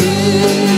You.